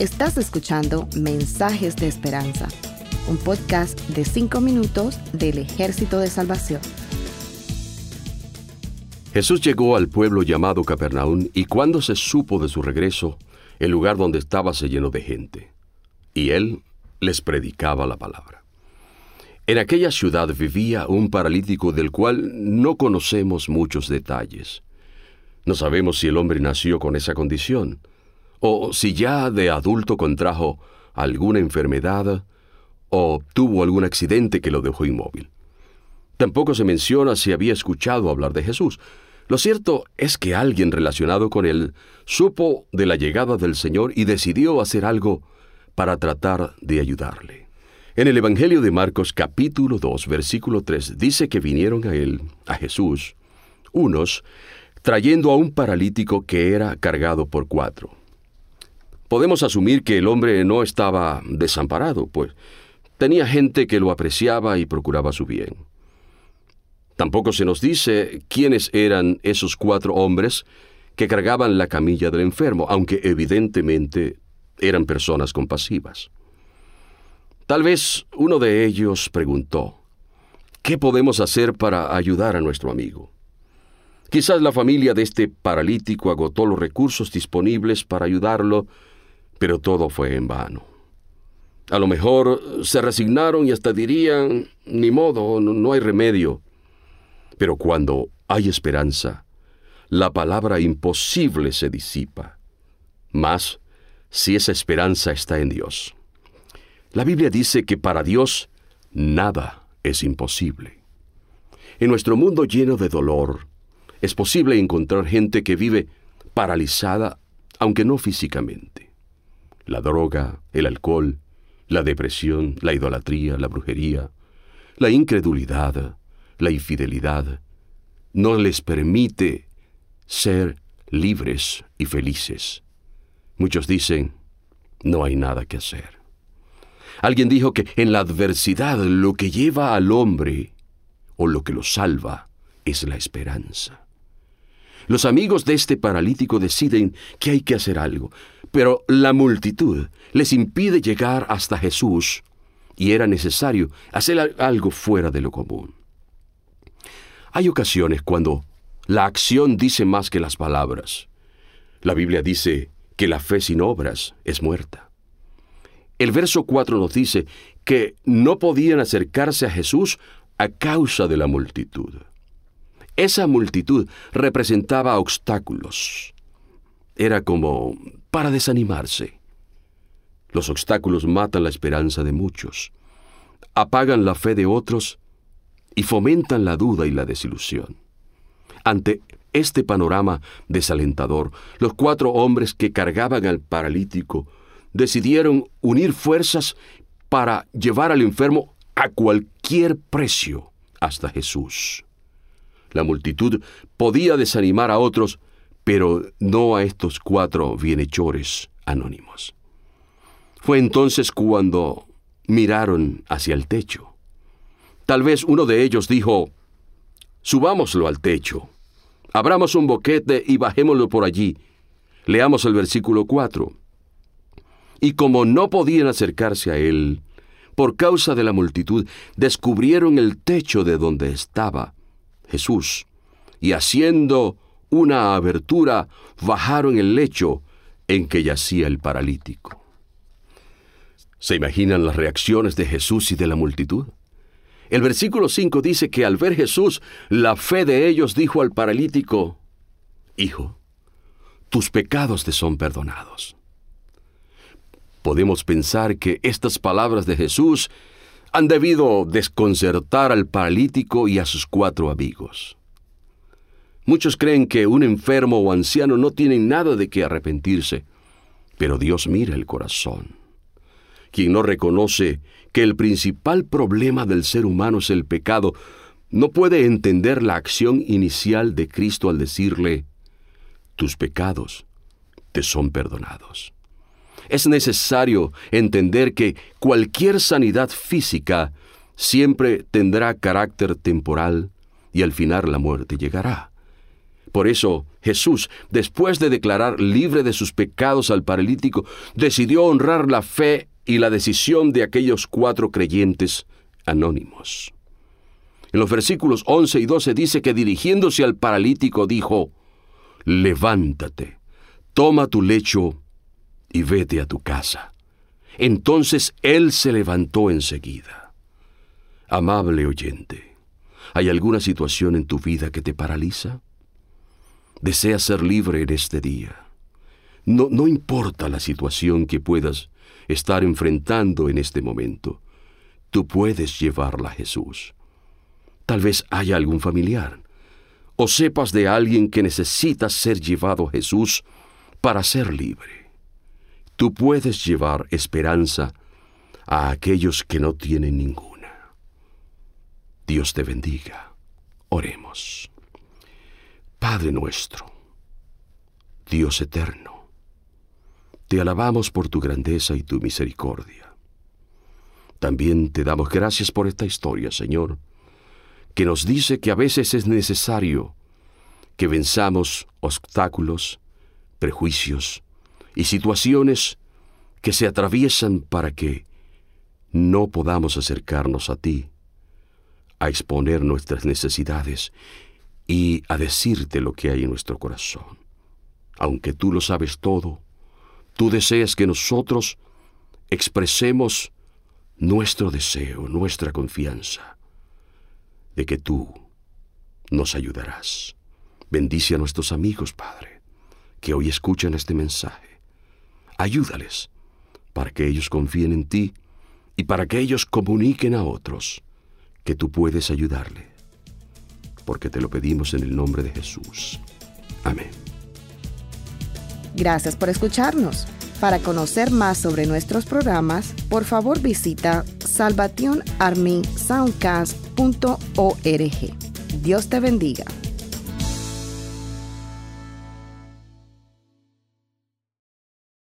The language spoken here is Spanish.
Estás escuchando Mensajes de Esperanza, un podcast de 5 minutos del Ejército de Salvación. Jesús llegó al pueblo llamado Capernaum y cuando se supo de su regreso, el lugar donde estaba se llenó de gente. Y él les predicaba la palabra. En aquella ciudad vivía un paralítico del cual no conocemos muchos detalles. No sabemos si el hombre nació con esa condición, o si ya de adulto contrajo alguna enfermedad o tuvo algún accidente que lo dejó inmóvil. Tampoco se menciona si había escuchado hablar de Jesús. Lo cierto es que alguien relacionado con él supo de la llegada del Señor y decidió hacer algo para tratar de ayudarle. En el Evangelio de Marcos capítulo 2 versículo 3 dice que vinieron a él, a Jesús, unos, trayendo a un paralítico que era cargado por cuatro. Podemos asumir que el hombre no estaba desamparado, pues tenía gente que lo apreciaba y procuraba su bien. Tampoco se nos dice quiénes eran esos cuatro hombres que cargaban la camilla del enfermo, aunque evidentemente eran personas compasivas. Tal vez uno de ellos preguntó, ¿qué podemos hacer para ayudar a nuestro amigo? Quizás la familia de este paralítico agotó los recursos disponibles para ayudarlo pero todo fue en vano. A lo mejor se resignaron y hasta dirían, ni modo, no hay remedio. Pero cuando hay esperanza, la palabra imposible se disipa. Más si esa esperanza está en Dios. La Biblia dice que para Dios nada es imposible. En nuestro mundo lleno de dolor, es posible encontrar gente que vive paralizada, aunque no físicamente la droga, el alcohol, la depresión, la idolatría, la brujería, la incredulidad, la infidelidad, no les permite ser libres y felices. Muchos dicen, no hay nada que hacer. Alguien dijo que en la adversidad lo que lleva al hombre o lo que lo salva es la esperanza. Los amigos de este paralítico deciden que hay que hacer algo, pero la multitud les impide llegar hasta Jesús y era necesario hacer algo fuera de lo común. Hay ocasiones cuando la acción dice más que las palabras. La Biblia dice que la fe sin obras es muerta. El verso 4 nos dice que no podían acercarse a Jesús a causa de la multitud. Esa multitud representaba obstáculos. Era como para desanimarse. Los obstáculos matan la esperanza de muchos, apagan la fe de otros y fomentan la duda y la desilusión. Ante este panorama desalentador, los cuatro hombres que cargaban al paralítico decidieron unir fuerzas para llevar al enfermo a cualquier precio hasta Jesús. La multitud podía desanimar a otros, pero no a estos cuatro bienhechores anónimos. Fue entonces cuando miraron hacia el techo. Tal vez uno de ellos dijo, Subámoslo al techo, abramos un boquete y bajémoslo por allí. Leamos el versículo 4. Y como no podían acercarse a él, por causa de la multitud, descubrieron el techo de donde estaba Jesús, y haciendo una abertura, bajaron el lecho en que yacía el paralítico. ¿Se imaginan las reacciones de Jesús y de la multitud? El versículo 5 dice que al ver Jesús, la fe de ellos dijo al paralítico, Hijo, tus pecados te son perdonados. Podemos pensar que estas palabras de Jesús han debido desconcertar al paralítico y a sus cuatro amigos. Muchos creen que un enfermo o anciano no tiene nada de qué arrepentirse, pero Dios mira el corazón. Quien no reconoce que el principal problema del ser humano es el pecado, no puede entender la acción inicial de Cristo al decirle, tus pecados te son perdonados. Es necesario entender que cualquier sanidad física siempre tendrá carácter temporal y al final la muerte llegará. Por eso Jesús, después de declarar libre de sus pecados al paralítico, decidió honrar la fe y la decisión de aquellos cuatro creyentes anónimos. En los versículos 11 y 12 dice que dirigiéndose al paralítico dijo, Levántate, toma tu lecho y vete a tu casa. Entonces él se levantó enseguida. Amable oyente, ¿hay alguna situación en tu vida que te paraliza? ¿Deseas ser libre en este día? No, no importa la situación que puedas estar enfrentando en este momento, tú puedes llevarla a Jesús. Tal vez haya algún familiar, o sepas de alguien que necesita ser llevado a Jesús para ser libre. Tú puedes llevar esperanza a aquellos que no tienen ninguna. Dios te bendiga. Oremos. Padre nuestro, Dios eterno, te alabamos por tu grandeza y tu misericordia. También te damos gracias por esta historia, Señor, que nos dice que a veces es necesario que venzamos obstáculos, prejuicios y situaciones que se atraviesan para que no podamos acercarnos a ti, a exponer nuestras necesidades y a decirte lo que hay en nuestro corazón. Aunque tú lo sabes todo, tú deseas que nosotros expresemos nuestro deseo, nuestra confianza de que tú nos ayudarás. Bendice a nuestros amigos, Padre, que hoy escuchan este mensaje. Ayúdales para que ellos confíen en ti y para que ellos comuniquen a otros que tú puedes ayudarle. Porque te lo pedimos en el nombre de Jesús. Amén. Gracias por escucharnos. Para conocer más sobre nuestros programas, por favor visita salvationarmysoundcast.org. Dios te bendiga.